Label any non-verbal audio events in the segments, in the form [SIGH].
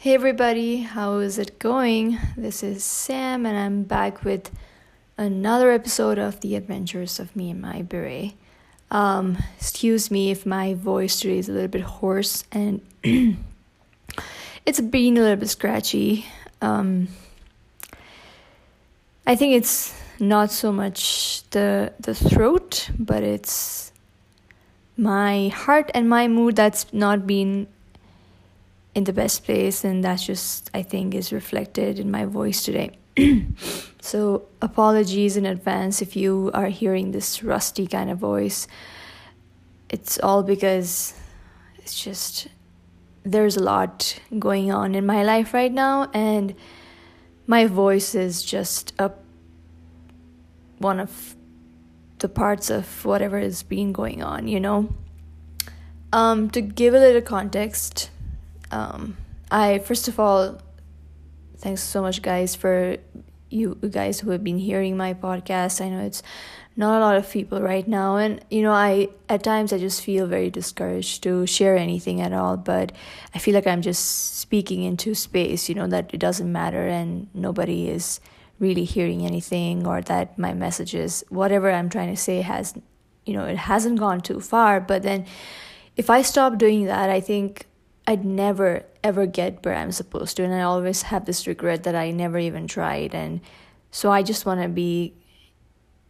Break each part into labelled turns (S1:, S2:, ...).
S1: Hey everybody, how is it going? This is Sam, and I'm back with another episode of The Adventures of Me and My Beret. Um, excuse me if my voice today is a little bit hoarse and [CLEARS THROAT] it's been a little bit scratchy. Um, I think it's not so much the the throat, but it's my heart and my mood that's not been in the best place and that's just i think is reflected in my voice today. [CLEARS THROAT] So apologies in advance if you are hearing this rusty kind of voice. It's all because it's just there's a lot going on in my life right now and my voice is just a one of the parts of whatever has been going on you know? Um to give a little context um, I first of all, thanks so much, guys, for you guys who have been hearing my podcast. I know it's not a lot of people right now, and you know, I at times I just feel very discouraged to share anything at all. But I feel like I'm just speaking into space, you know, that it doesn't matter and nobody is really hearing anything, or that my messages, whatever I'm trying to say, has, you know, it hasn't gone too far. But then, if I stop doing that, I think I'd never ever get where I'm supposed to, and I always have this regret that I never even tried. And so I just want to be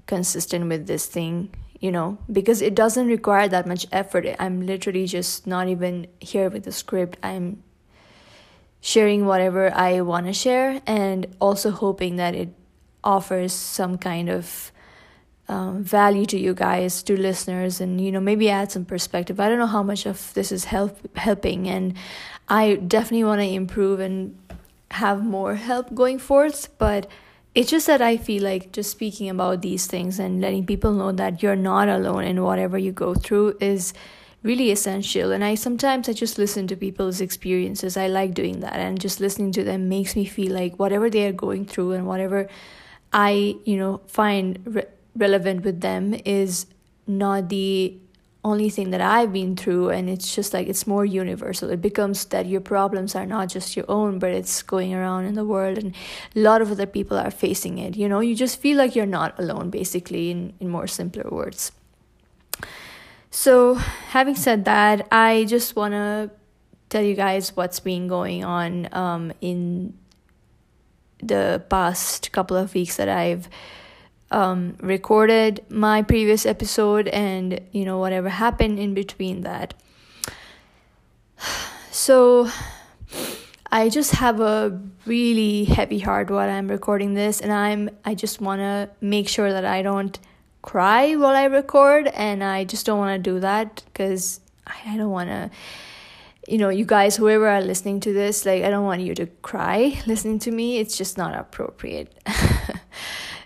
S1: consistent with this thing, you know, because it doesn't require that much effort. I'm literally just not even here with the script. I'm sharing whatever I want to share, and also hoping that it offers some kind of um, value to you guys, to listeners, and you know maybe add some perspective. I don't know how much of this is help helping, and I definitely want to improve and have more help going forth. But it's just that I feel like just speaking about these things and letting people know that you're not alone in whatever you go through is really essential and i sometimes i just listen to people's experiences i like doing that and just listening to them makes me feel like whatever they are going through and whatever i you know find re- relevant with them is not the only thing that I've been through, and it's just like it's more universal. It becomes that your problems are not just your own, but it's going around in the world, and a lot of other people are facing it. You know, you just feel like you're not alone, basically, in, in more simpler words. So, having said that, I just want to tell you guys what's been going on um, in the past couple of weeks that I've um, recorded my previous episode and you know whatever happened in between that. [SIGHS] So i just have a really heavy heart while i'm recording this and i'm i just want to make sure that i don't cry while i record and i just don't want to do that because i don't want to you know you guys whoever are listening to this like i don't want you to cry listening to me. It's just not appropriate [LAUGHS]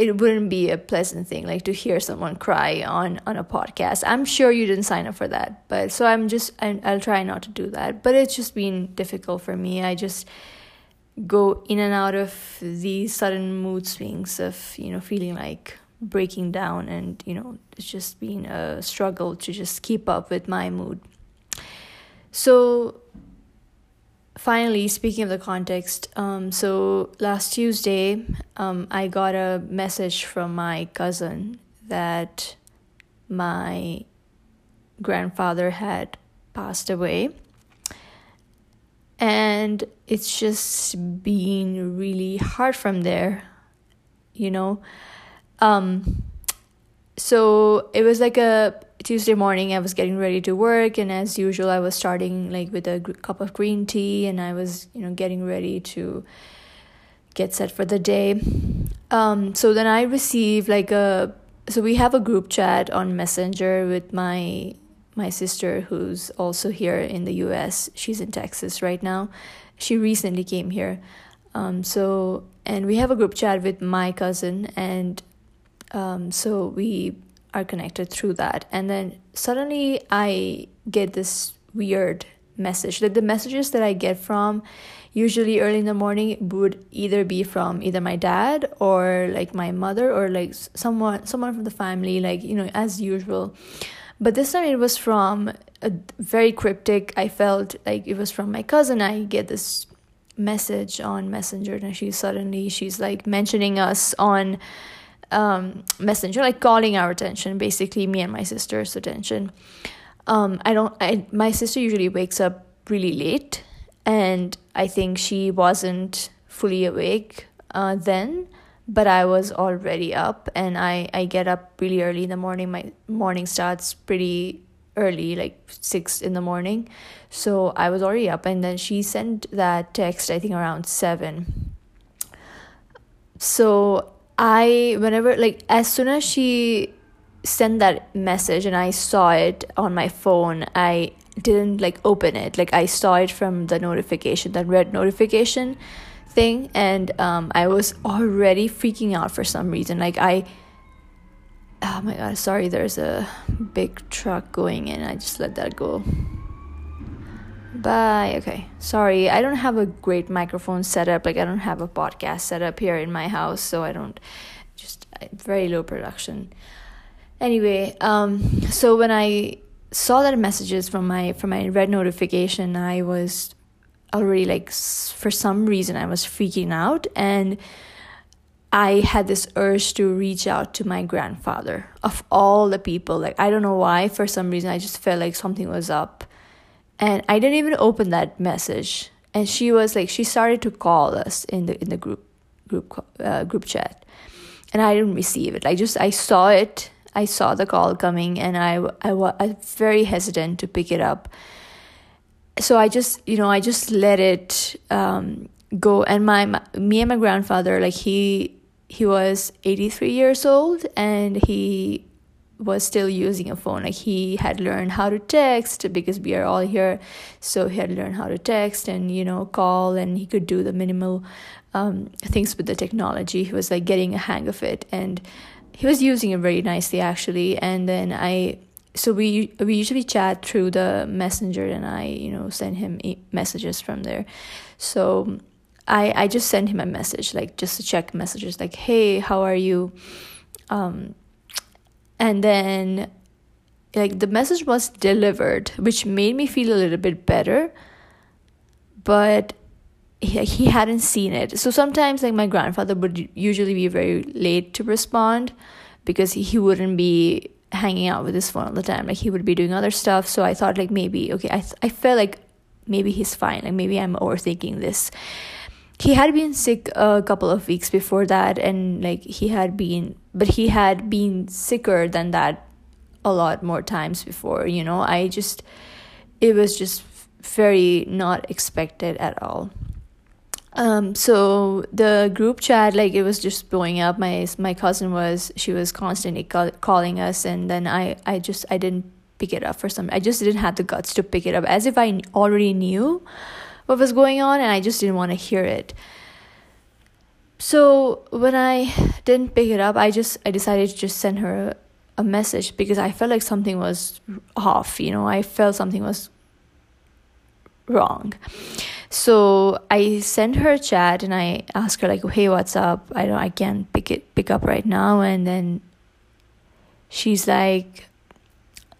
S1: it wouldn't be a pleasant thing like to hear someone cry on on a podcast. I'm sure you didn't sign up for that but so i'm just I, i'll try not to do that. But it's just been difficult for me. I just go in and out of these sudden mood swings of you know feeling like breaking down and you know it's just been a struggle to just keep up with my mood. So finally, speaking of the context, um, so last Tuesday, um, I got a message from my cousin that my grandfather had passed away. And it's just been really hard from there, you know. Um, so it was like a Tuesday morning, I was getting ready to work, and as usual, I was starting like with a cup of green tea, and I was, you know, getting ready to get set for the day. Um, so then I received like a so we have a group chat on Messenger with my my sister who's also here in the U.S. She's in Texas right now. She recently came here, um, so and we have a group chat with my cousin, and um, so we are connected through that and then suddenly i get this weird message like the messages that i get from usually early in the morning would either be from either my dad or like my mother or like someone someone from the family like you know as usual but this time it was from a very cryptic. I felt like it was from my cousin. I get this message on Messenger, and she suddenly she's like mentioning us on um, Messenger, like calling our attention, basically me and my sister's attention. Um, I don't. I my sister usually wakes up really late, and I think she wasn't fully awake uh, then but I was already up and I, I get up really early in the morning. My morning starts pretty early, like six in the morning. So I was already up and then she sent that text I think around seven. So I whenever like as soon as she sent that message and I saw it on my phone, I didn't like open it. Like I saw it from the notification, that red notification thing and um, I was already freaking out for some reason. Like I oh my god, sorry, there's a big truck going in. I just let that go. Bye. Okay. Sorry. I don't have a great microphone setup. Like I don't have a podcast set up here in my house, so I don't just very low production. Anyway, um so when I saw that messages from my from my red notification, I was already like for some reason I was freaking out and I had this urge to reach out to my grandfather of all the people like I don't know why for some reason I just felt like something was up and I didn't even open that message. And she was like she started to call us in the in the group group uh, group chat. And I didn't receive it. I just I saw it. I saw the call coming and I I was very hesitant to pick it up. So I just you know I just let it um, go. And my, my me and my grandfather like he he was 83 years old and he was still using a phone. Like he had learned how to text because we are all here. So he had learned how to text and you know call and he could do the minimal um, things with the technology. He was like getting a hang of it and he was using it very nicely actually. And then i so we we usually chat through the messenger and i you know send him messages from there. So i i just sent him a message like just to check messages like hey how are you? Um and then like the message was delivered which made me feel a little bit better but he, he hadn't seen it so sometimes like my grandfather would usually be very late to respond because he wouldn't be hanging out with his phone all the time. Like he would be doing other stuff. So I thought like maybe okay, I I felt like maybe he's fine. Like maybe I'm overthinking this. He had been sick a couple of weeks before that, and like he had been, but he had been sicker than that a lot more times before. You know, I just it was just very not expected at all. Um so the group chat like it was just blowing up. My my cousin was she was constantly call, calling us and then i i just i didn't pick it up for some i just didn't have the guts to pick it up as if i already knew what was going on and i just didn't want to hear it so when i didn't pick it up i just i decided to just send her a message because i felt like something was off you know i felt something was wrong so I sent her a chat and I asked her like, "Hey, what's up? I don't, I can't pick it pick up right now." And then she's like,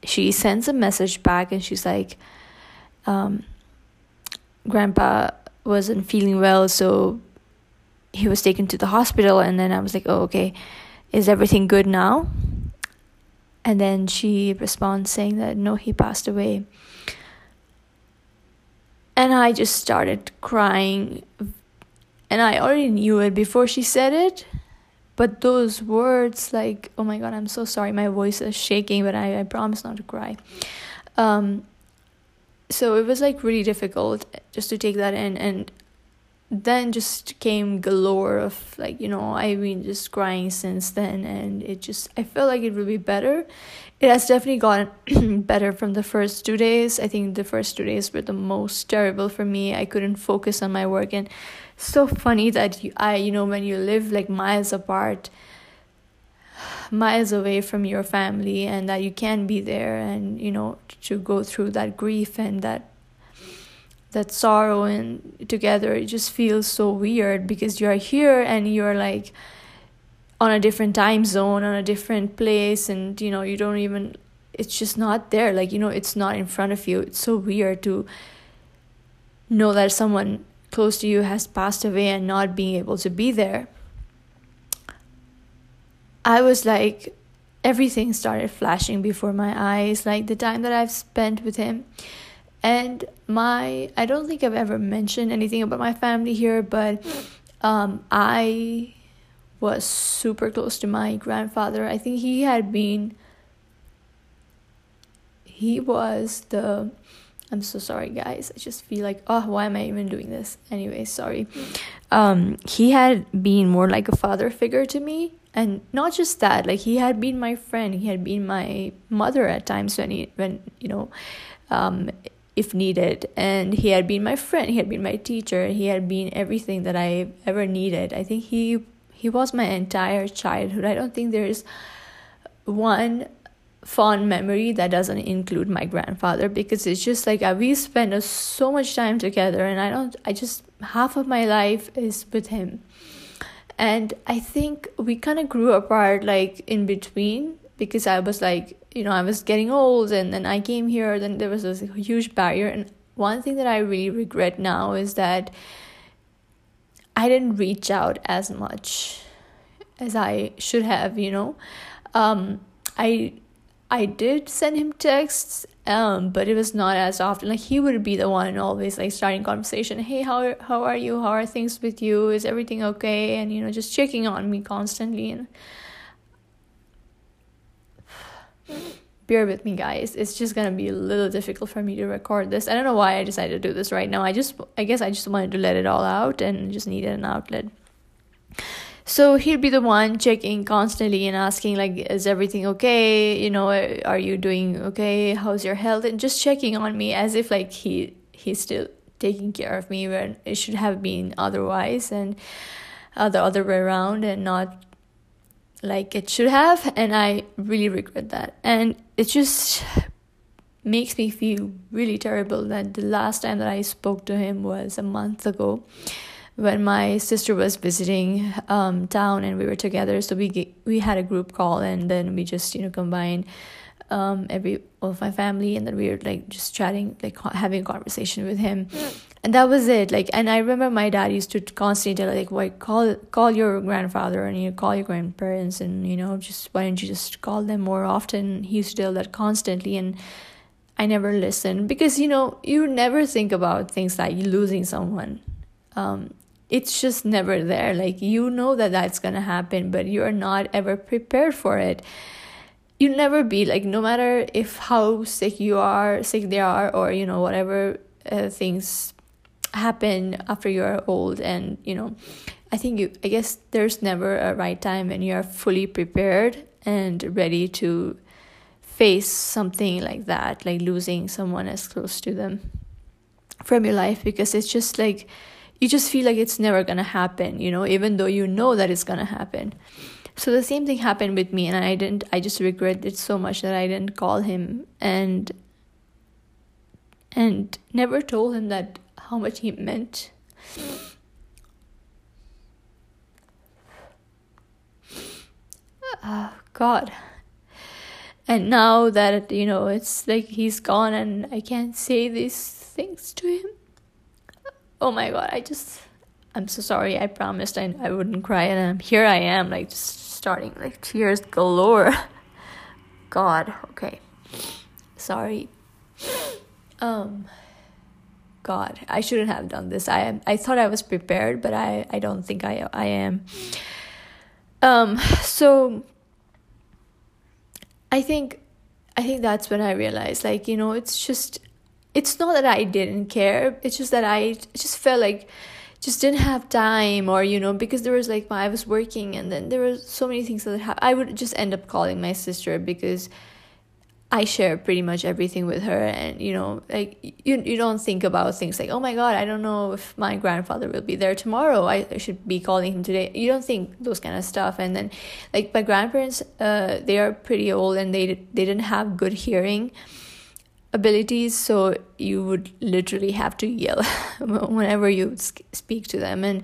S1: she sends a message back and she's like, um, "Grandpa wasn't feeling well, so he was taken to the hospital." And then I was like, "Oh, okay. Is everything good now?" And then she responds saying that no, he passed away and I just started crying. And I already knew it before she said it. But those words, like, oh my god, I'm so sorry, my voice is shaking, but I, I promise not to cry. Um, so it was like really difficult just to take that in. And then just came galore of like you know i've been just crying since then and it just i feel like it will be better. It has definitely gotten [CLEARS THROAT] better from the first two days. I think the first two days were the most terrible for me. I couldn't focus on my work and so funny that you, i you know when you live like miles apart [SIGHS] miles away from your family and that you can be there and you know to go through that grief and that that sorrow and together it just feels so weird because you're here and you're like on a different time zone on a different place and you know you don't even it's just not there. Like you know it's not in front of you. It's so weird to know that someone close to you has passed away and not being able to be there. I was like everything started flashing before my eyes like the time that i've spent with him and my i don't think i've ever mentioned anything about my family here but um, i was super close to my grandfather i think he had been he was the I'm so sorry guys. I just feel like oh why am I even doing this? Anyway, sorry. Um he had been more like a father figure to me and not just that, like he had been my friend, he had been my mother at times when he when you know um if needed and he had been my friend, he had been my teacher, he had been everything that I ever needed. I think he he was my entire childhood. I don't think there's one fond memory that doesn't include my grandfather because it's just like uh, we spend uh, so much time together and i don't i just half of my life is with him and i think we kind of grew apart like in between because i was like you know i was getting old and then i came here then there was this huge barrier and one thing that i really regret now is that i didn't reach out as much as i should have you know um i I did send him texts, um, but it was not as often. Like he would be the one always like starting conversation. Hey, how how are you? How are things with you? Is everything okay? And you know, just checking on me constantly. And bear with me, guys. It's just gonna be a little difficult for me to record this. I don't know why I decided to do this right now. I just, I guess, I just wanted to let it all out and just needed an outlet. So he'd be the one checking constantly and asking like, "Is everything okay? You know, are you doing okay? How's your health?" And just checking on me as if like he he's still taking care of me when it should have been otherwise and uh, the other way around and not like it should have. And I really regret that. And it just makes me feel really terrible that the last time that I spoke to him was a month ago when my sister was visiting um, town and we were together. So we we had a group call and then we just you know combined um, every of my family and then we were like just chatting, like having a conversation with him, and that was it. Like, and I remember my dad used to constantly tell like, "Why call call your grandfather and you call your grandparents and you know just why don't you just call them more often?" He used to tell that constantly and. I never listened because you know you never think about things like losing someone um, it's just never there. Like you know that that's gonna happen, but you're not ever prepared for it. You never be like no matter if how sick you are, sick they are, or you know whatever uh, things happen after you're old, and you know, I think you. I guess there's never a right time when you are fully prepared and ready to face something like that, like losing someone as close to them from your life, because it's just like you just feel like it's never gonna happen, you know, even though you know that it's gonna happen. So the same thing happened with me, and I didn't, I just regret it so much that I didn't call him and and never told him that how much he meant. Oh, God. And now that, you know, it's like he's gone and I can't say these things to him oh my god, I just, I'm so sorry. I promised I, I wouldn't cry, and I'm, here I am, like just starting like tears galore. God, okay, sorry. Um, God, I shouldn't have done this. I. I thought I was prepared, but I I don't think I I am. Um, so I think I think that's when I realized, like you know, it's just it's not that I didn't care. It's just that I just felt like just didn't have time or you know because there was like my, I was working and then there were so many things that ha- I would just end up calling my sister because I share pretty much everything with her and you know like you you don't think about things like oh my god I don't know if my grandfather will be there tomorrow. I, should be calling him today. You don't think those kind of stuff. And then like my grandparents uh they are pretty old and they they didn't have good hearing abilities so you would literally have to yell [LAUGHS] whenever you speak to them. And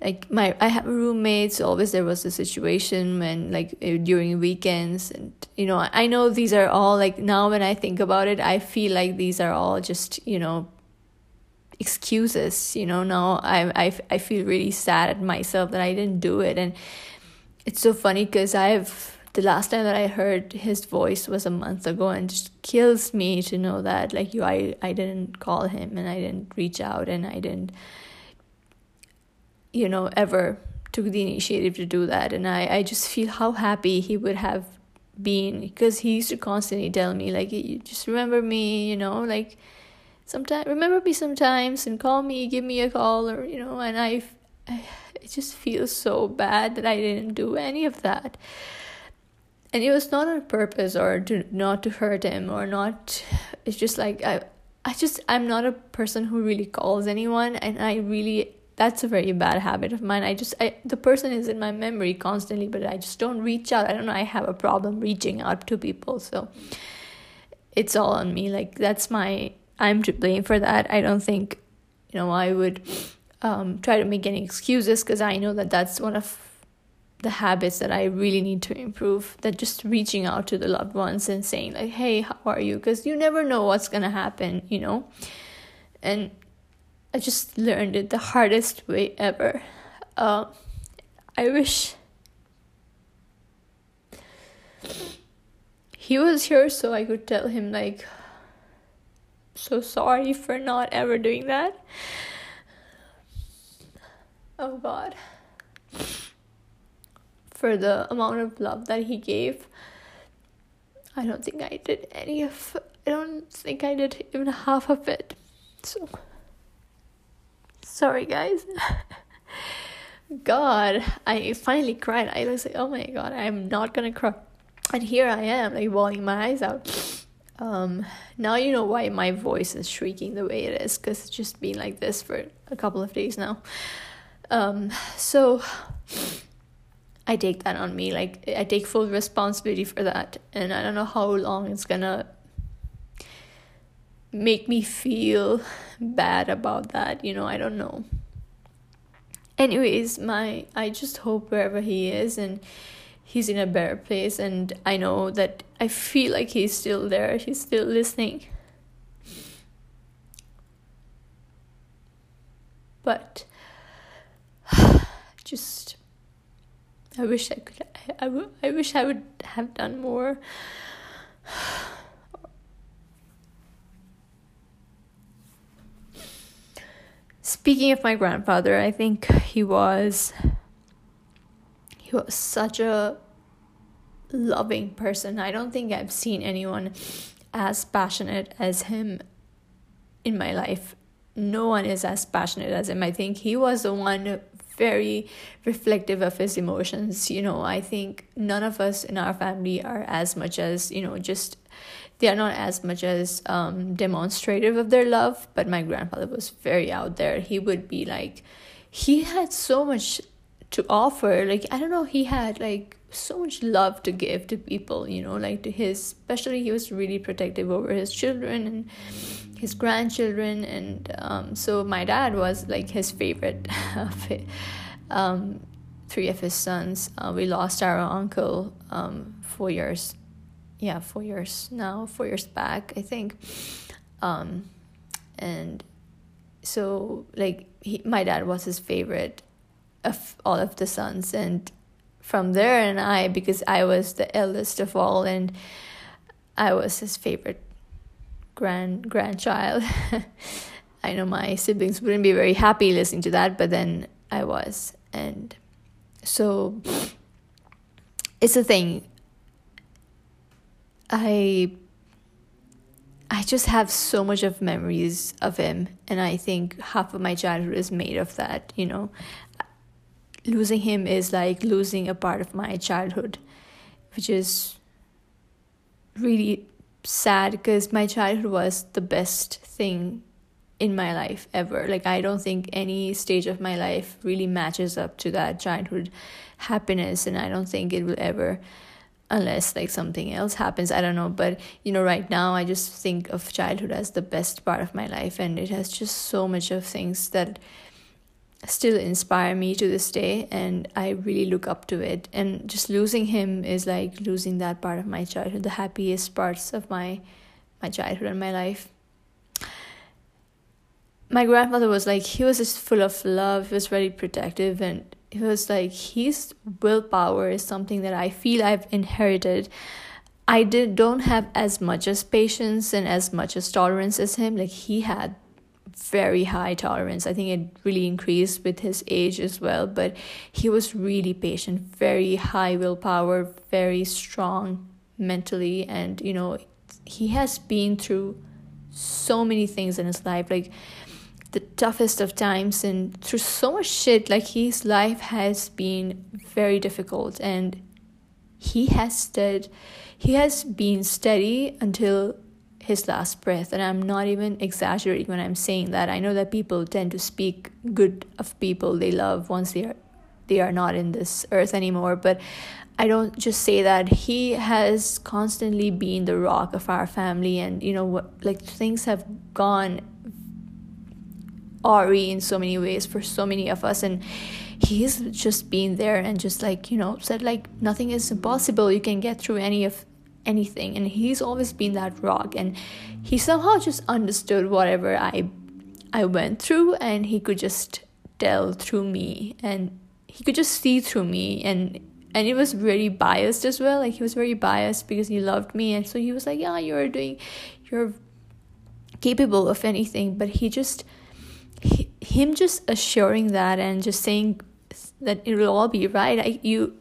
S1: like my I have roommates. Always there was a situation when like eh, during weekends, and you know I know these are all like now when I think about it, I feel like these are all just you know excuses. You know now I I I feel really sad at myself that I didn't do it, and it's so funny because I've the last time that I heard his voice was a month ago and just kills me to know that like you I, I didn't call him and I didn't reach out and I didn't you know ever took the initiative to do that. And I, I just feel how happy he would have been because he used to constantly tell me like you just remember me you know like sometimes remember me sometimes and call me give me a call or you know and I, [SIGHS] it just feels so bad that I didn't do any of that. And it was not on purpose or to not to hurt him or not it's just like i i just i'm not a person who really calls anyone and i really that's a very bad habit of mine i just i the person is in my memory constantly but i just don't reach out i don't know i have a problem reaching out to people so it's all on me like that's my i'm to blame for that i don't think you know i would um, try to make any excuses because i know that that's one of the habits that I really need to improve. That just reaching out to the loved ones and saying like, "Hey, how are you?" Because you never know what's gonna happen, you know. And I just learned it the hardest way ever. Uh, I wish he was here so I could tell him like, "So sorry for not ever doing that." Oh God for the amount of love that he gave. I don't think I did any of I don't think I did even half of it. So sorry guys. God, I finally cried. I was like, oh my god, I'm not gonna cry. And here I am, like bawling my eyes out. Um, now you know why my voice is shrieking the way it is, because it's just been like this for a couple of days now. Um, so I take that on me. Like I take full responsibility for that. And I don't know how long it's gonna make me feel bad about that. You know, I don't know. Anyways, my I just hope wherever he is and he's in a better place and I know that I feel like he's still there. He's still listening. But [SIGHS] just I wish I could. I, wish I would have done more. Speaking of my grandfather, I think he was he was such a loving person. I don't think I've seen anyone as passionate as him in my life. No one is as passionate as him. I think he was the one very reflective of his emotions. You know, I think none of us in our family are as much as, you know, just they are not as much as um, demonstrative of their love, but my grandfather was very out there. He would be like, he had so much to offer. Like, I don't know, he had like so much love to give to people, you know, like to his, especially he was really protective over his children and his grandchildren and um, so my dad was like his favorite. [LAUGHS] Um, three of his sons uh, we lost our uncle um, four years yeah four years now four years back i think um, and so like he, my dad was his favorite of all of the sons and from there and i because i was the eldest of all and i was his favorite grand grandchild. [LAUGHS] I know my siblings wouldn't be very happy listening to that, but then I was. And so it's a thing. I I just have so much of memories of him and I think half of my childhood is made of that, you know. Losing him is like losing a part of my childhood, which is really sad because my childhood was the best thing in my life ever. Like, I don't think any stage of my life really matches up to that childhood happiness, and I don't think it will ever, unless like something else happens. I don't know, but you know, right now I just think of childhood as the best part of my life, and it has just so much of things that still inspire me to this day and I really look up to it and just losing him is like losing that part of my childhood the happiest parts of my my childhood and my life my grandfather was like he was just full of love he was very protective and was like his willpower is something that I feel I've inherited. I did don't have as much as patience and as much as tolerance as him. Like he had very high tolerance. I think it really increased with his age as well, but he was really patient, very high willpower, very strong mentally, and you know, he has been through so many things in his life, like the toughest of times and through so much shit. Like his life has been very difficult, and he has stood, he has been steady until his last breath. And I'm not even exaggerating when I'm saying that. I know that people tend to speak good of people they love once they are they are not in this earth anymore. But I don't just say that. He has constantly been the rock of our family and you know what like things have gone awry in so many ways for so many of us and he's just been there and just like you know said like nothing is impossible. You can get through any of anything. And he's always been that rock and he somehow just understood whatever i i went through and he could just tell through me and he could just see through me and and it was very biased as well. Like he was very biased because he loved me and so he was like yeah you're doing you're capable of anything. But he just him just assuring that and just saying that it will all be right I, you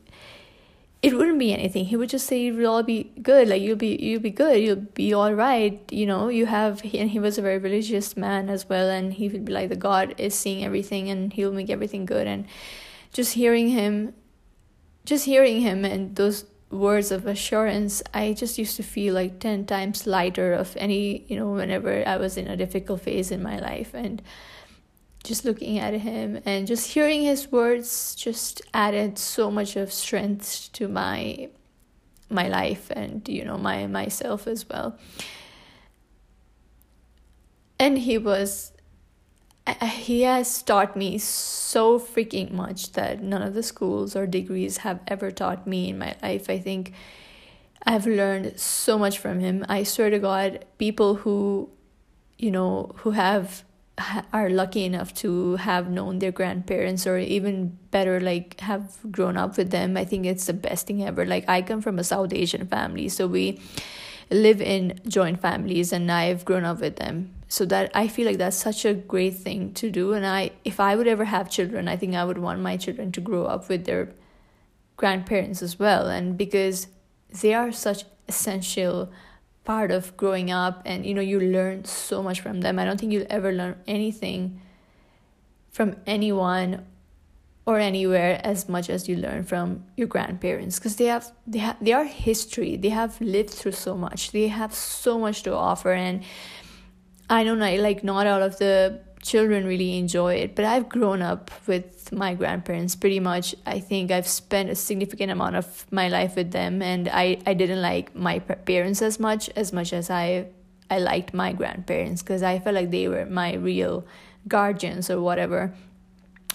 S1: it wouldn't be anything. He would just say it'll all be good. Like you'll be you'll be good. You'll be all right. You know, you have and he was a very religious man as well and he would be like the God is seeing everything and he'll make everything good and just hearing him just hearing him and those words of assurance, I just used to feel like 10 times lighter of any, you know, whenever I was in a difficult phase in my life and just looking at him and just hearing his words just added so much of strength to my my life and you know my myself as well. And he was he has taught me so freaking much that none of the schools or degrees have ever taught me in my life. I think i've learned so much from him. I swear to god people who you know who have are lucky enough to have known their grandparents or even better like have grown up with them i think it's the best thing ever. Like i come from a south asian family so we live in joint families and i've grown up with them. So that i feel like that's such a great thing to do and i if i would ever have children i think i would want my children to grow up with their grandparents as well. And because they are such essential part of growing up and you know you learn so much from them. I don't think you'll ever learn anything from anyone or anywhere as much as you learn from your grandparents because they have they have they are history. They have lived through so much. They have so much to offer and i don't know, like not all of the children really enjoy it but i've grown up with my grandparents pretty much. I think i've spent a significant amount of my life with them and i i didn't like my parents as much as much as i i liked my grandparents because i felt like they were my real guardians or whatever.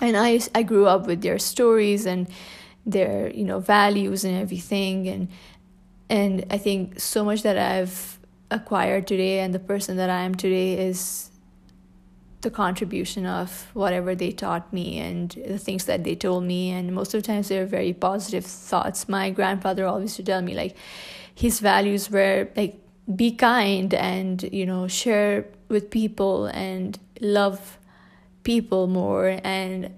S1: And i i grew up with their stories and their you know values and everything and and i think so much that i've acquired today and the person that i am today is the contribution of whatever they taught me and the things that they told me. And most of the times they were very positive thoughts. My grandfather always to tell me like his values were like be kind and you know share with people and love people more. And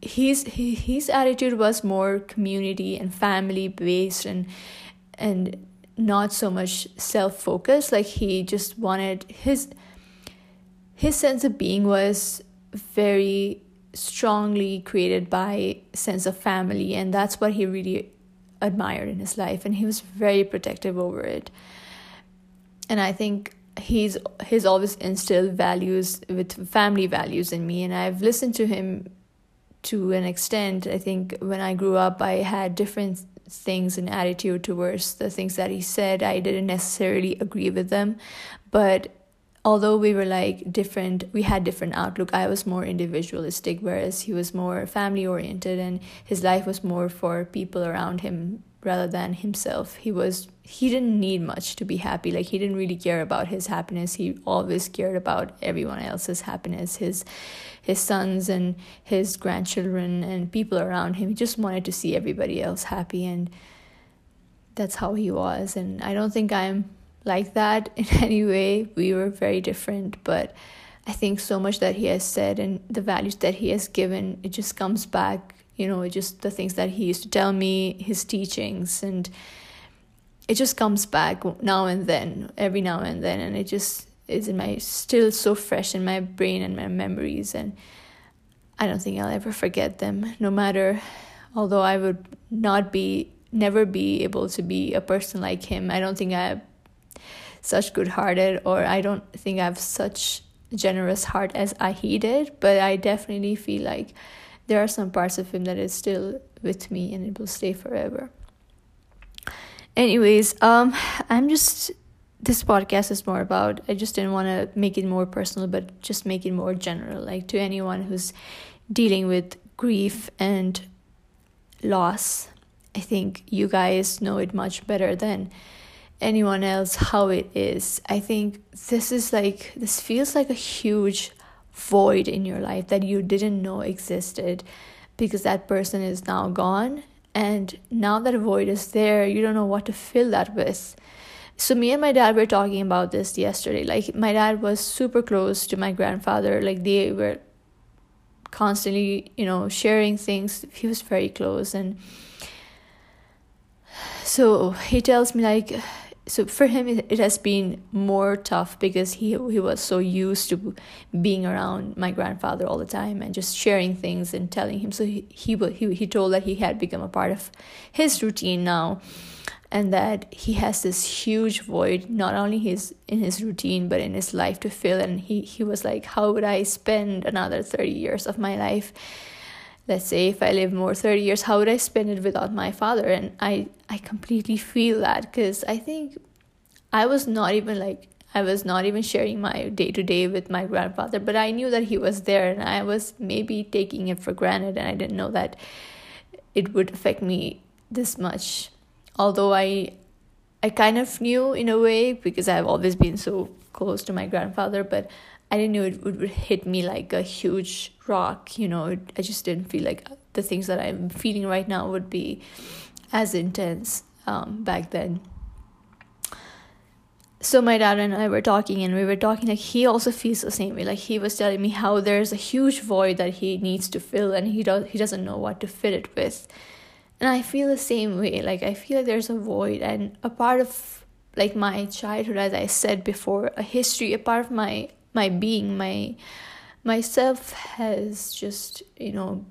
S1: his his attitude was more community and family based and and not so much self focused like he just wanted his his sense of being was very strongly created by sense of family and that's what he really admired in his life and he was very protective over it. And i think he's he's always instilled values with family values in me and i've listened to him to an extent. I think when i grew up i had different things and attitude towards the things that he said. I didn't necessarily agree with them but although we were like different we had different outlook. I was more individualistic whereas he was more family oriented and his life was more for people around him rather than himself. He was he didn't need much to be happy. Like he didn't really care about his happiness. He always cared about everyone else's happiness his his sons and his grandchildren and people around him. He just wanted to see everybody else happy and that's how he was. And i don't think i'm like that [LAUGHS] in any way. We were very different, but I think so much that he has said and the values that he has given, it just comes back, you know, just the things that he used to tell me, his teachings, and it just comes back now and then, every now and then, and it just is in my still so fresh in my brain and my memories and I don't think I'll ever forget them no matter although I would not be never be able to be a person like him I don't think I such good hearted or I don't think I have such generous heart as I he did, but I definitely feel like there are some parts of him that is still with me and it will stay forever. Anyways, um I'm just this podcast is more about I just didn't want to make it more personal but just make it more general like to anyone who's dealing with grief and loss. I think you guys know it much better than anyone else how it is. I think this is like, this feels like a huge void in your life that you didn't know existed because that person is now gone. And now that void is there, you don't know what to fill that with. So, me and my dad were talking about this yesterday. Like, my dad was super close to my grandfather. Like, they were constantly, you know, sharing things. He was very close. And so he tells me, like, so for him it, it has been more tough because he he was so used to being around my grandfather all the time and just sharing things and telling him. So he he he, he told that he had become a part of his routine now and that he has this huge void not only his in his routine but in his life to fill. And he he was like how would i spend another 30 years of my life let's say if i live more 30 years how would i spend it without my father? And i i completely feel that because i think i was not even like i was not even sharing my day to day with my grandfather but i knew that he was there and i was maybe taking it for granted and i didn't know that it would affect me this much. Although i i kind of knew in a way because i've always been so close to my grandfather but I didn't know it would hit me like a huge rock. You know, I just didn't feel like the things that I'm feeling right now would be as intense um, back then. So my dad and I were talking, and we were talking like he also feels the same way. Like he was telling me how there's a huge void that he needs to fill, and he does he doesn't know what to fill it with. And I feel the same way. Like I feel like there's a void, and a part of like my childhood, as I said before, a history, a part of my my being my myself has just you know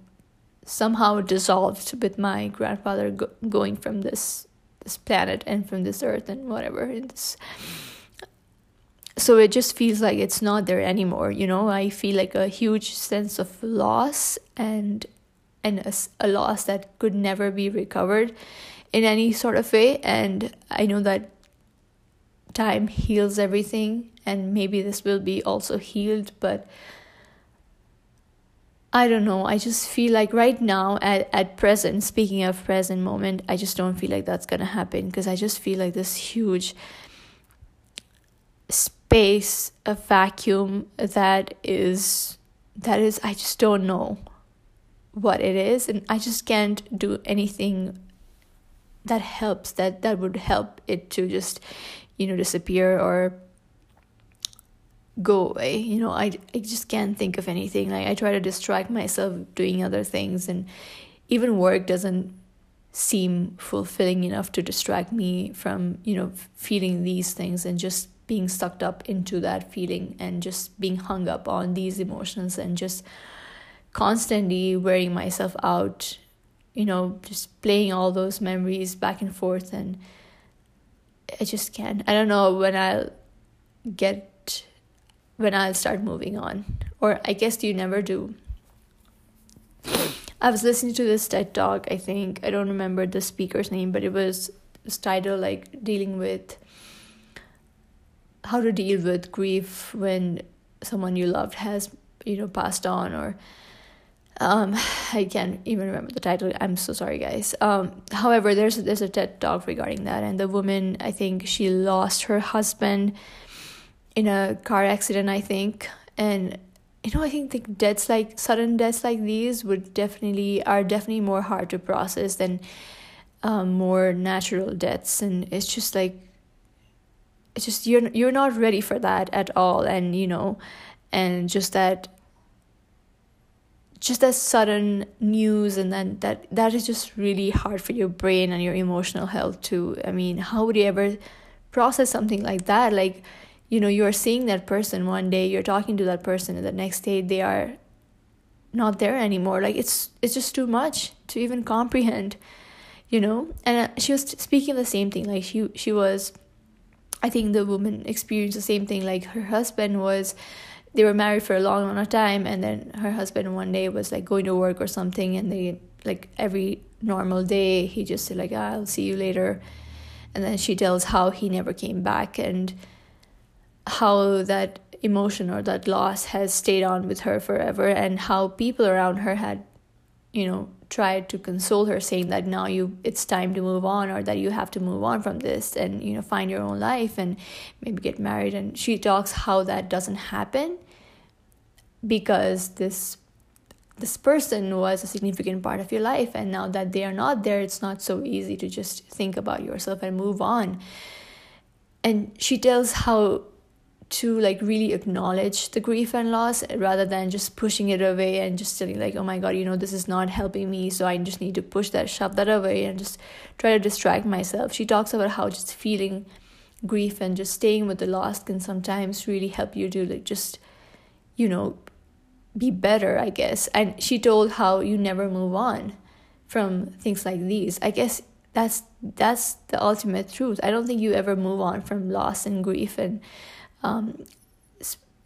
S1: somehow dissolved with my grandfather go- going from this this planet and from this earth and whatever in this so it just feels like it's not there anymore you know? I feel like a huge sense of loss and and a, a loss that could never be recovered in any sort of way and i know that time heals everything and maybe this will be also healed but I don't know. I just feel like right now, at, at present, speaking of present moment, I just don't feel like that's gonna happen because I just feel like this huge space, a vacuum that is, that is, I just don't know what it is, and I just can't do anything that helps, that, that would help it to just, you know, disappear or go away. You know i i just can't think of anything. Like i try to distract myself doing other things and even work doesn't seem fulfilling enough to distract me from you know feeling these things and just being sucked up into that feeling and just being hung up on these emotions and just constantly wearing myself out you know just playing all those memories back and forth and i just can't i don't know when i'll get when I'll start moving on. Or I guess you never do. I was listening to this TED talk, I think. I don't remember the speaker's name, but it was this title like dealing with how to deal with grief when someone you loved has you know passed on or um i can't even remember the title. I'm so sorry guys. Um however there's there's a ted talk regarding that and the woman i think she lost her husband in a car accident i think. And you know i think the deaths like sudden deaths like these would definitely are definitely more hard to process than um, more natural deaths. And it's just like it's just you're you're not ready for that at all. And you know and just that just that sudden news and then that that is just really hard for your brain and your emotional health too. I mean how would you ever process something like that? Like you know you're seeing that person one day you're talking to that person and the next day they are not there anymore. Like it's it's just too much to even comprehend you know? And uh, she was speaking the same thing like she she was i think the woman experienced the same thing like her husband was they were married for a long amount of time and then her husband one day was like going to work or something and they like every normal day he just said like i'll see you later. And then she tells how he never came back and how that emotion or that loss has stayed on with her forever and how people around her had you know tried to console her saying that now you it's time to move on or that you have to move on from this and you know find your own life and maybe get married. And she talks how that doesn't happen because this this person was a significant part of your life and now that they are not there it's not so easy to just think about yourself and move on. And she tells how to like really acknowledge the grief and loss eh, rather than just pushing it away and just telling like oh my god you know this is not helping me so i just need to push that shove that away and just try to distract myself. She talks about how just feeling grief and just staying with the loss can sometimes really help you to like just you know be better i guess and she told how you never move on from things like these i guess that's that's the ultimate truth i don't think you ever move on from loss and grief and um,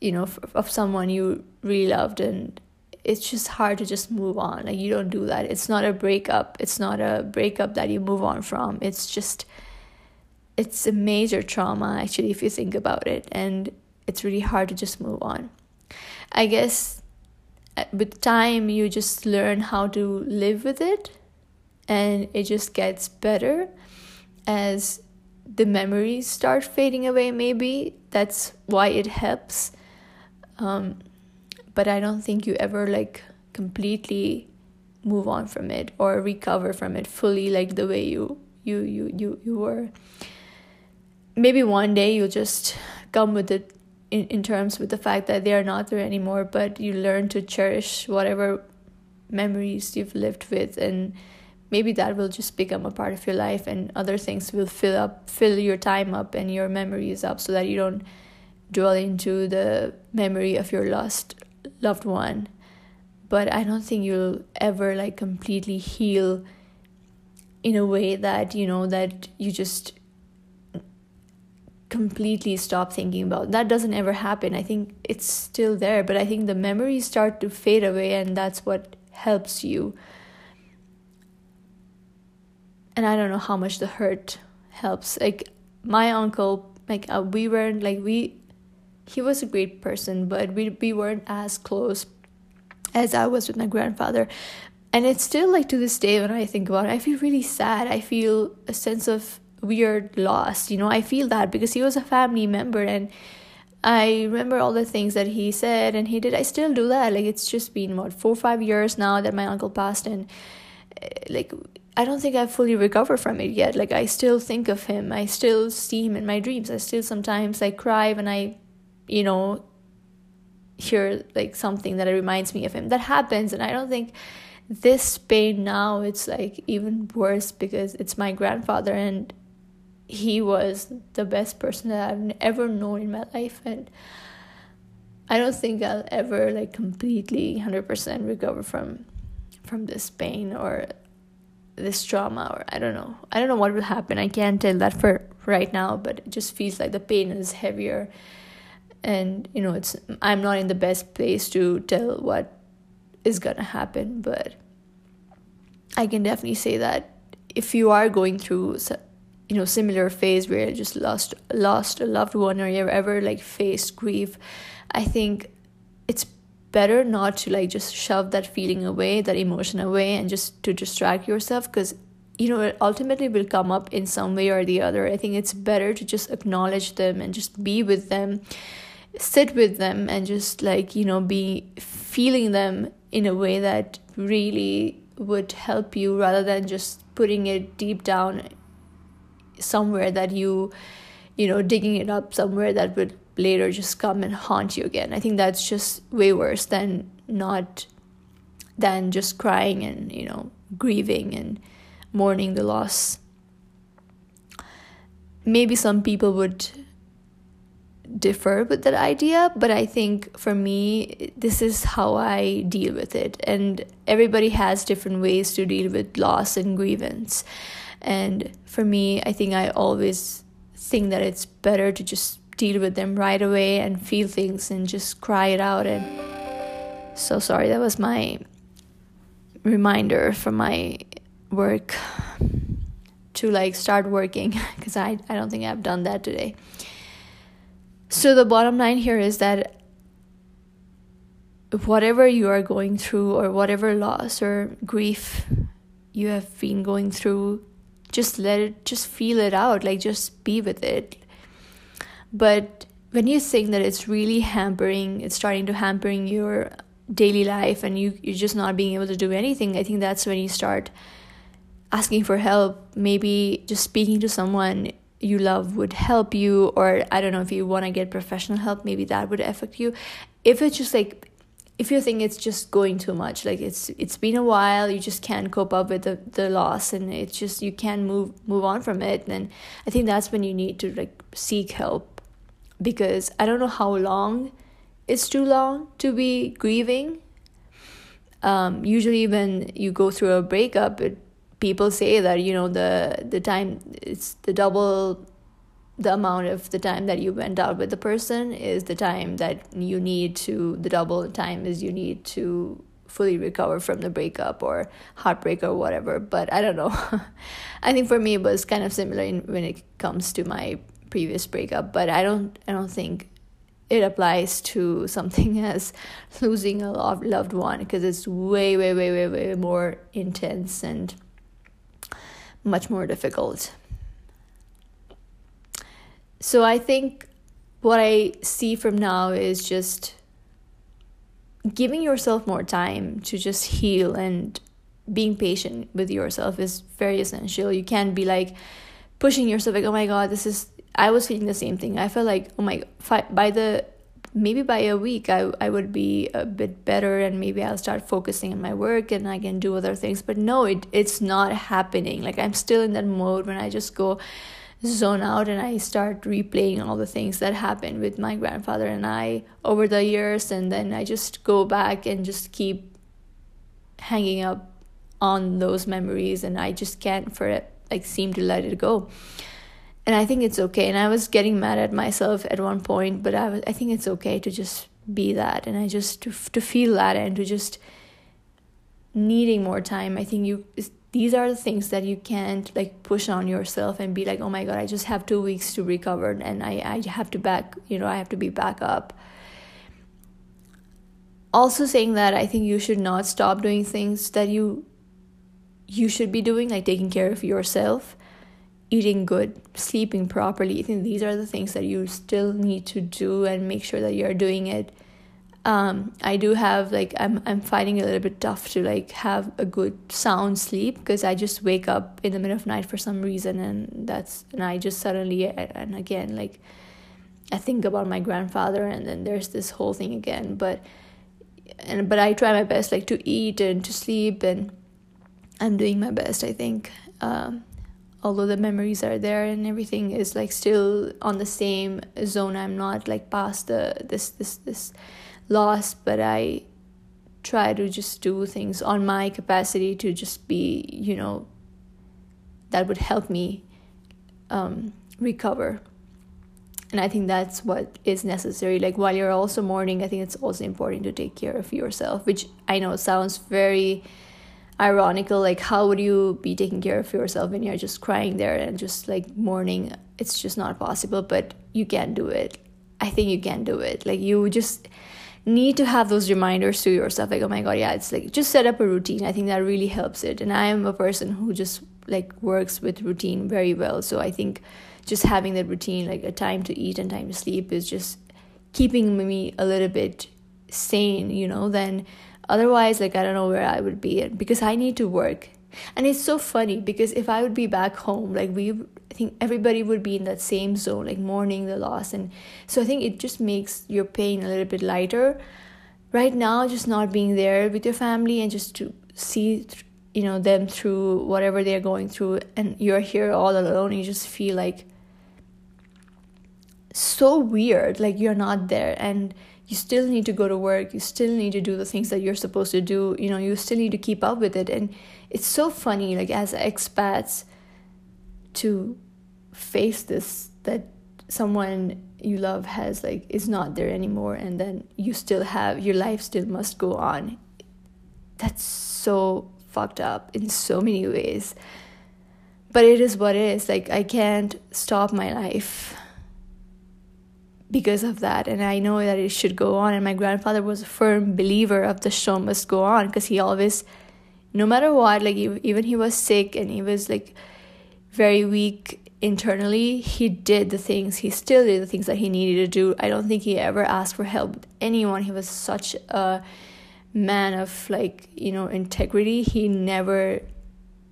S1: you know, of someone you really loved, and it's just hard to just move on. Like you don't do that. It's not a breakup. It's not a breakup that you move on from. It's just, it's a major trauma actually if you think about it, and it's really hard to just move on. I guess with time you just learn how to live with it, and it just gets better as the memories start fading away maybe. That's why it helps. Um, but i don't think you ever like completely move on from it or recover from it fully like the way you you you you, you were. Maybe one day you'll just come with it in, in terms with the fact that they are not there anymore but you learn to cherish whatever memories you've lived with and maybe that will just become a part of your life and other things will fill up fill your time up and your memories up so that you don't dwell into the memory of your lost loved one. But i don't think you'll ever like completely heal in a way that you know that you just completely stop thinking about that doesn't ever happen i think it's still there but i think the memories start to fade away and that's what helps you and I don't know how much the hurt helps. Like my uncle, like uh, we weren't like we, he was a great person, but we we weren't as close as I was with my grandfather. And it's still like to this day when I think about it, I feel really sad. I feel a sense of weird loss. You know, I feel that because he was a family member and I remember all the things that he said and he did. I still do that. Like it's just been what four five years now that my uncle passed and eh, like I don't think I've fully recovered from it yet. Like I still think of him. I still see him in my dreams. I still sometimes I cry when I, you know, hear like something that reminds me of him. That happens and I don't think this pain now it's like even worse because it's my grandfather and he was the best person that I've ever known in my life and I don't think I'll ever like completely 100% recover from from this pain or this trauma or i don't know. I don't know what will happen. I can't tell that for right now but it just feels like the pain is heavier. And you know it's i'm not in the best place to tell what is gonna happen but i can definitely say that if you are going through you know similar phase where you just lost lost a loved one or you ever like faced grief i think it's better not to like just shove that feeling away that emotion away and just to distract yourself because you know it ultimately will come up in some way or the other. I think it's better to just acknowledge them and just be with them sit with them and just like you know be feeling them in a way that really would help you rather than just putting it deep down somewhere that you you know digging it up somewhere that would later just come and haunt you again. I think that's just way worse than not than just crying and you know grieving and mourning the loss. Maybe some people would differ with that idea but i think for me this is how i deal with it. And everybody has different ways to deal with loss and grievance and for me, I think I always think that it's better to just deal with them right away and feel things and just cry it out. And so sorry, that was my reminder from my work to like start working [LAUGHS] because I, I don't think I've done that today. So, the bottom line here is that whatever you are going through, or whatever loss or grief you have been going through, just let it just feel it out like just be with it. But when you think that it's really hampering it's starting to hampering your daily life and you you're just not being able to do anything i think that's when you start asking for help. Maybe just speaking to someone you love would help you or i don't know if you want to get professional help maybe that would affect you. If it's just like if you think it's just going too much like it's it's been a while you just can't cope up with the, the loss and it's just you can't move move on from it then i think that's when you need to like seek help. Because i don't know how long it's too long to be grieving. Um, usually when you go through a breakup it, people say that you know the the time it's the double the amount of the time that you went out with the person is the time that you need to the double time is you need to fully recover from the breakup or heartbreak or whatever. But i don't know. [LAUGHS] I think for me it was kind of similar in, when it comes to my previous breakup. But i don't i don't think it applies to [LAUGHS] something as losing a loved one because it's way way way way way more intense and much more difficult so I think what I see from now is just giving yourself more time to just heal and being patient with yourself is very essential. You can't be like pushing yourself like, oh my god, this is. I was feeling the same thing. I felt like, oh my, by the maybe by a week, I I would be a bit better and maybe I'll start focusing on my work and I can do other things. But no, it it's not happening. Like I'm still in that mode when I just go zone out and I start replaying all the things that happened with my grandfather and I over the years and then I just go back and just keep hanging up on those memories and I just can't for it like seem to let it go. And I think it's okay. And I was getting mad at myself at one point, but I was I think it's okay to just be that and I just to to feel that and to just needing more time. I think you these are the things that you can't like push on yourself and be like oh my god i just have two weeks to recover and i, I have to back you know i have to be back up. Also saying that i think you should not stop doing things that you you should be doing like taking care of yourself eating good sleeping properly. I think these are the things that you still need to do and make sure that you're doing it um, I do have like I'm I'm finding a little bit tough to like have a good sound sleep because I just wake up in the middle of night for some reason and that's and I just suddenly and again like I think about my grandfather and then there's this whole thing again but and but I try my best like to eat and to sleep and I'm doing my best I think. Um, although the memories are there and everything is like still on the same zone I'm not like past the this this this lost, but I try to just do things on my capacity to just be, you know, that would help me um, recover. And I think that's what is necessary. Like while you're also mourning, I think it's also important to take care of yourself, which I know sounds very ironical like how would you be taking care of yourself when you're just crying there and just like mourning it's just not possible but you can do it i think you can do it like you just need to have those reminders to yourself like oh my god yeah it's like just set up a routine. I think that really helps it. And i am a person who just like works with routine very well. So i think just having that routine like a time to eat and time to sleep is just keeping me a little bit sane you know then otherwise like i don't know where i would be. Because i need to work and it's so funny because if i would be back home like we i think everybody would be in that same zone like mourning the loss. And so i think it just makes your pain a little bit lighter. Right now just not being there with your family and just to see you know them through whatever they're going through and you're here all alone you just feel like so weird like you're not there and you still need to go to work you still need to do the things that you're supposed to do you know you still need to keep up with it. And it's so funny like as expats to face this that someone you love has like is not there anymore and then you still have your life still must go on. That's so fucked up in so many ways. But it is what it is. Like i can't stop my life because of that and i know that it should go on and my grandfather was a firm believer of the show must go on because he always no matter what like even he was sick and he was like very weak internally he did the things he still did the things that he needed to do. I don't think he ever asked for help with anyone. He was such a man of like you know integrity. He never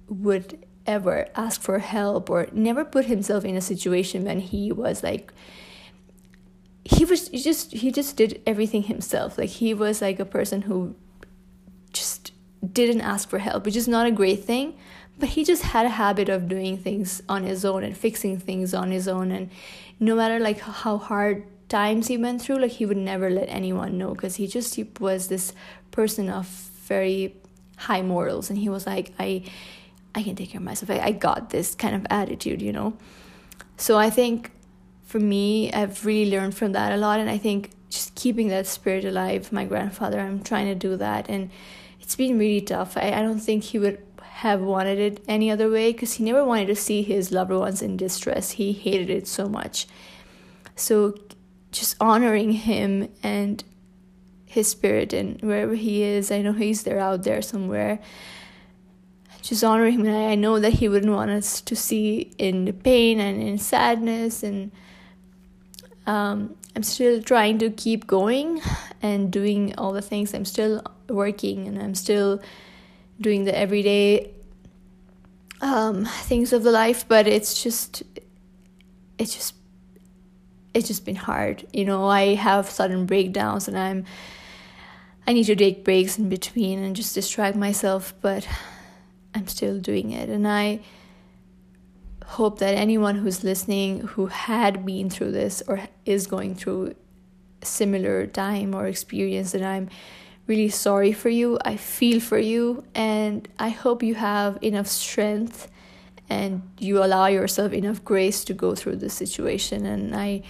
S1: would ever ask for help or never put himself in a situation when he was like he was he just he just did everything himself. Like he was like a person who just didn't ask for help which is not a great thing but he just had a habit of doing things on his own and fixing things on his own and no matter like how hard times he went through like he would never let anyone know because he just he was this person of very high morals and he was like i i can take care of myself I, I got this kind of attitude you know so i think for me, I've really learned from that a lot. And I think just keeping that spirit alive, my grandfather, I'm trying to do that. And it's been really tough. I, I don't think he would have wanted it any other way because he never wanted to see his loved ones in distress. He hated it so much. So just honoring him and his spirit and wherever he is, I know he's there out there somewhere. Just honoring him, and I know that he wouldn't want us to see in pain and in sadness and um, I'm still trying to keep going and doing all the things. I'm still working and I'm still doing the everyday um, things of the life, but it's just, it's just, it's just been hard. You know, I have sudden breakdowns and I'm, I need to take breaks in between and just distract myself, but I'm still doing it. And I, hope that anyone who's listening who had been through this or is going through similar time or experience that I'm really sorry for you. I feel for you and I hope you have enough strength and you allow yourself enough grace to go through this situation. And I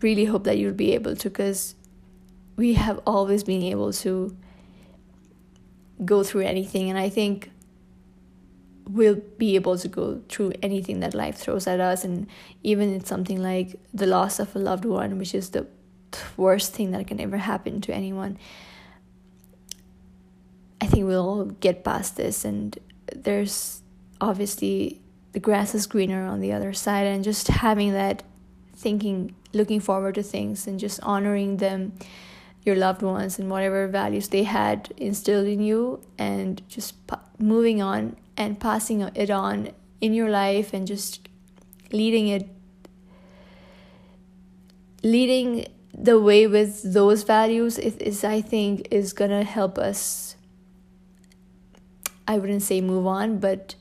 S1: really hope that you'll be able to cuz we have always been able to go through anything. And I think we'll be able to go through anything that life throws at us. And even it's something like the loss of a loved one which is the worst thing that can ever happen to anyone. I think we'll get past this and there's obviously the grass is greener on the other side and just having that thinking looking forward to things and just honoring them your loved ones and whatever values they had instilled in you and just moving on and passing it on in your life and just leading it leading the way with those values is, is I think is gonna help us I wouldn't say move on but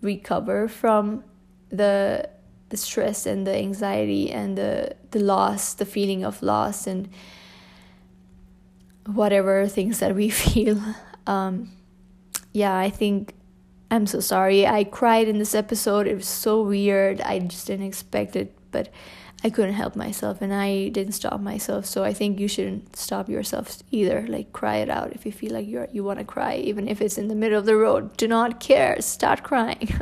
S1: recover from the the stress and the anxiety and the the loss the feeling of loss and whatever things that we [LAUGHS] feel um yeah I think I'm so sorry. I cried in this episode. It was so weird. I just didn't expect it, but I couldn't help myself and I didn't stop myself. So I think you shouldn't stop yourself either. Like cry it out if you feel like you're you want to cry, even if it's in the middle of the road. Do not care. Start crying.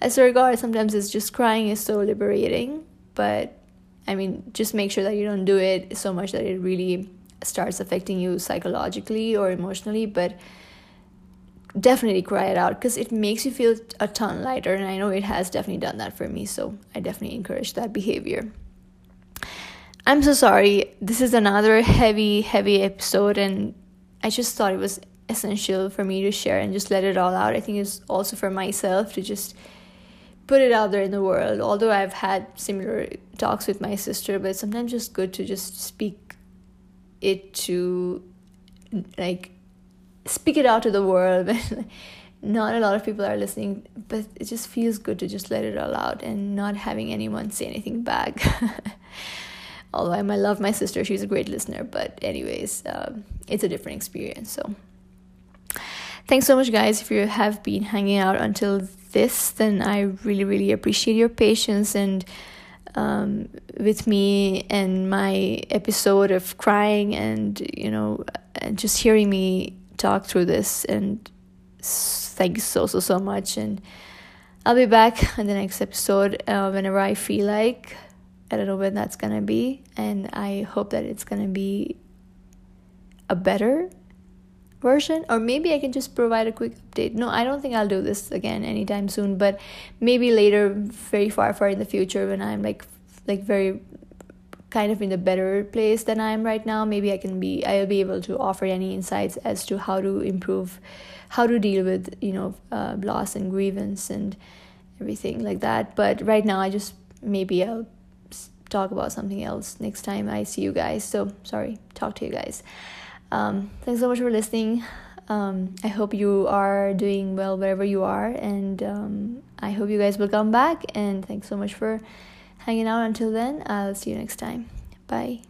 S1: As a regard, sometimes it's just crying is so liberating, but I mean, just make sure that you don't do it so much that it really starts affecting you psychologically or emotionally, but definitely cry it out because it makes you feel a ton lighter and i know it has definitely done that for me so i definitely encourage that behavior. I'm so sorry. This is another heavy heavy episode and i just thought it was essential for me to share and just let it all out. I think it's also for myself to just put it out there in the world. Although i've had similar talks with my sister but sometimes just good to just speak it to like speak it out to the world [LAUGHS] not a lot of people are listening but it just feels good to just let it all out and not having anyone say anything back. [LAUGHS] Although i love my sister she's a great listener but anyways um, it's a different experience so. Thanks so much guys if you have been hanging out until this then i really really appreciate your patience and um, with me and my episode of crying and you know and just hearing me talk through this and thank you so so so much. And I'll be back in the next episode uh, whenever I feel like I don't know when that's gonna be. And I hope that it's gonna be a better version. Or maybe I can just provide a quick update. No, I don't think I'll do this again anytime soon, but maybe later very far far in the future when I'm like like very kind of in a better place than I am right now, maybe I can be I'll be able to offer any insights as to how to improve, how to deal with you know uh, loss and grievance and everything like that. But right now, I just maybe I'll talk about something else next time I see you guys. So sorry, talk to you guys. Um, thanks so much for listening. Um, I hope you are doing well wherever you are, and um, I hope you guys will come back. And thanks so much for hanging out until then. I'll see you next time. Bye.